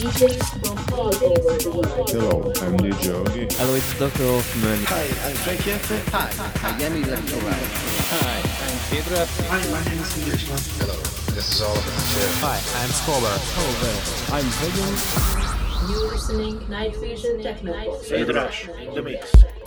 Hello, I'm DJ Yogi. Hello, it's Dr. Hoffman. Hi, I'm Frank Jensen. Hi, I'm Yemi. Hi, I'm Pedro. Hi, my name is Englishman. Hello, this is Oliver Hi, I'm Scholar. I'm Hagen. You're listening Night Vision Techno. Rush in the mix.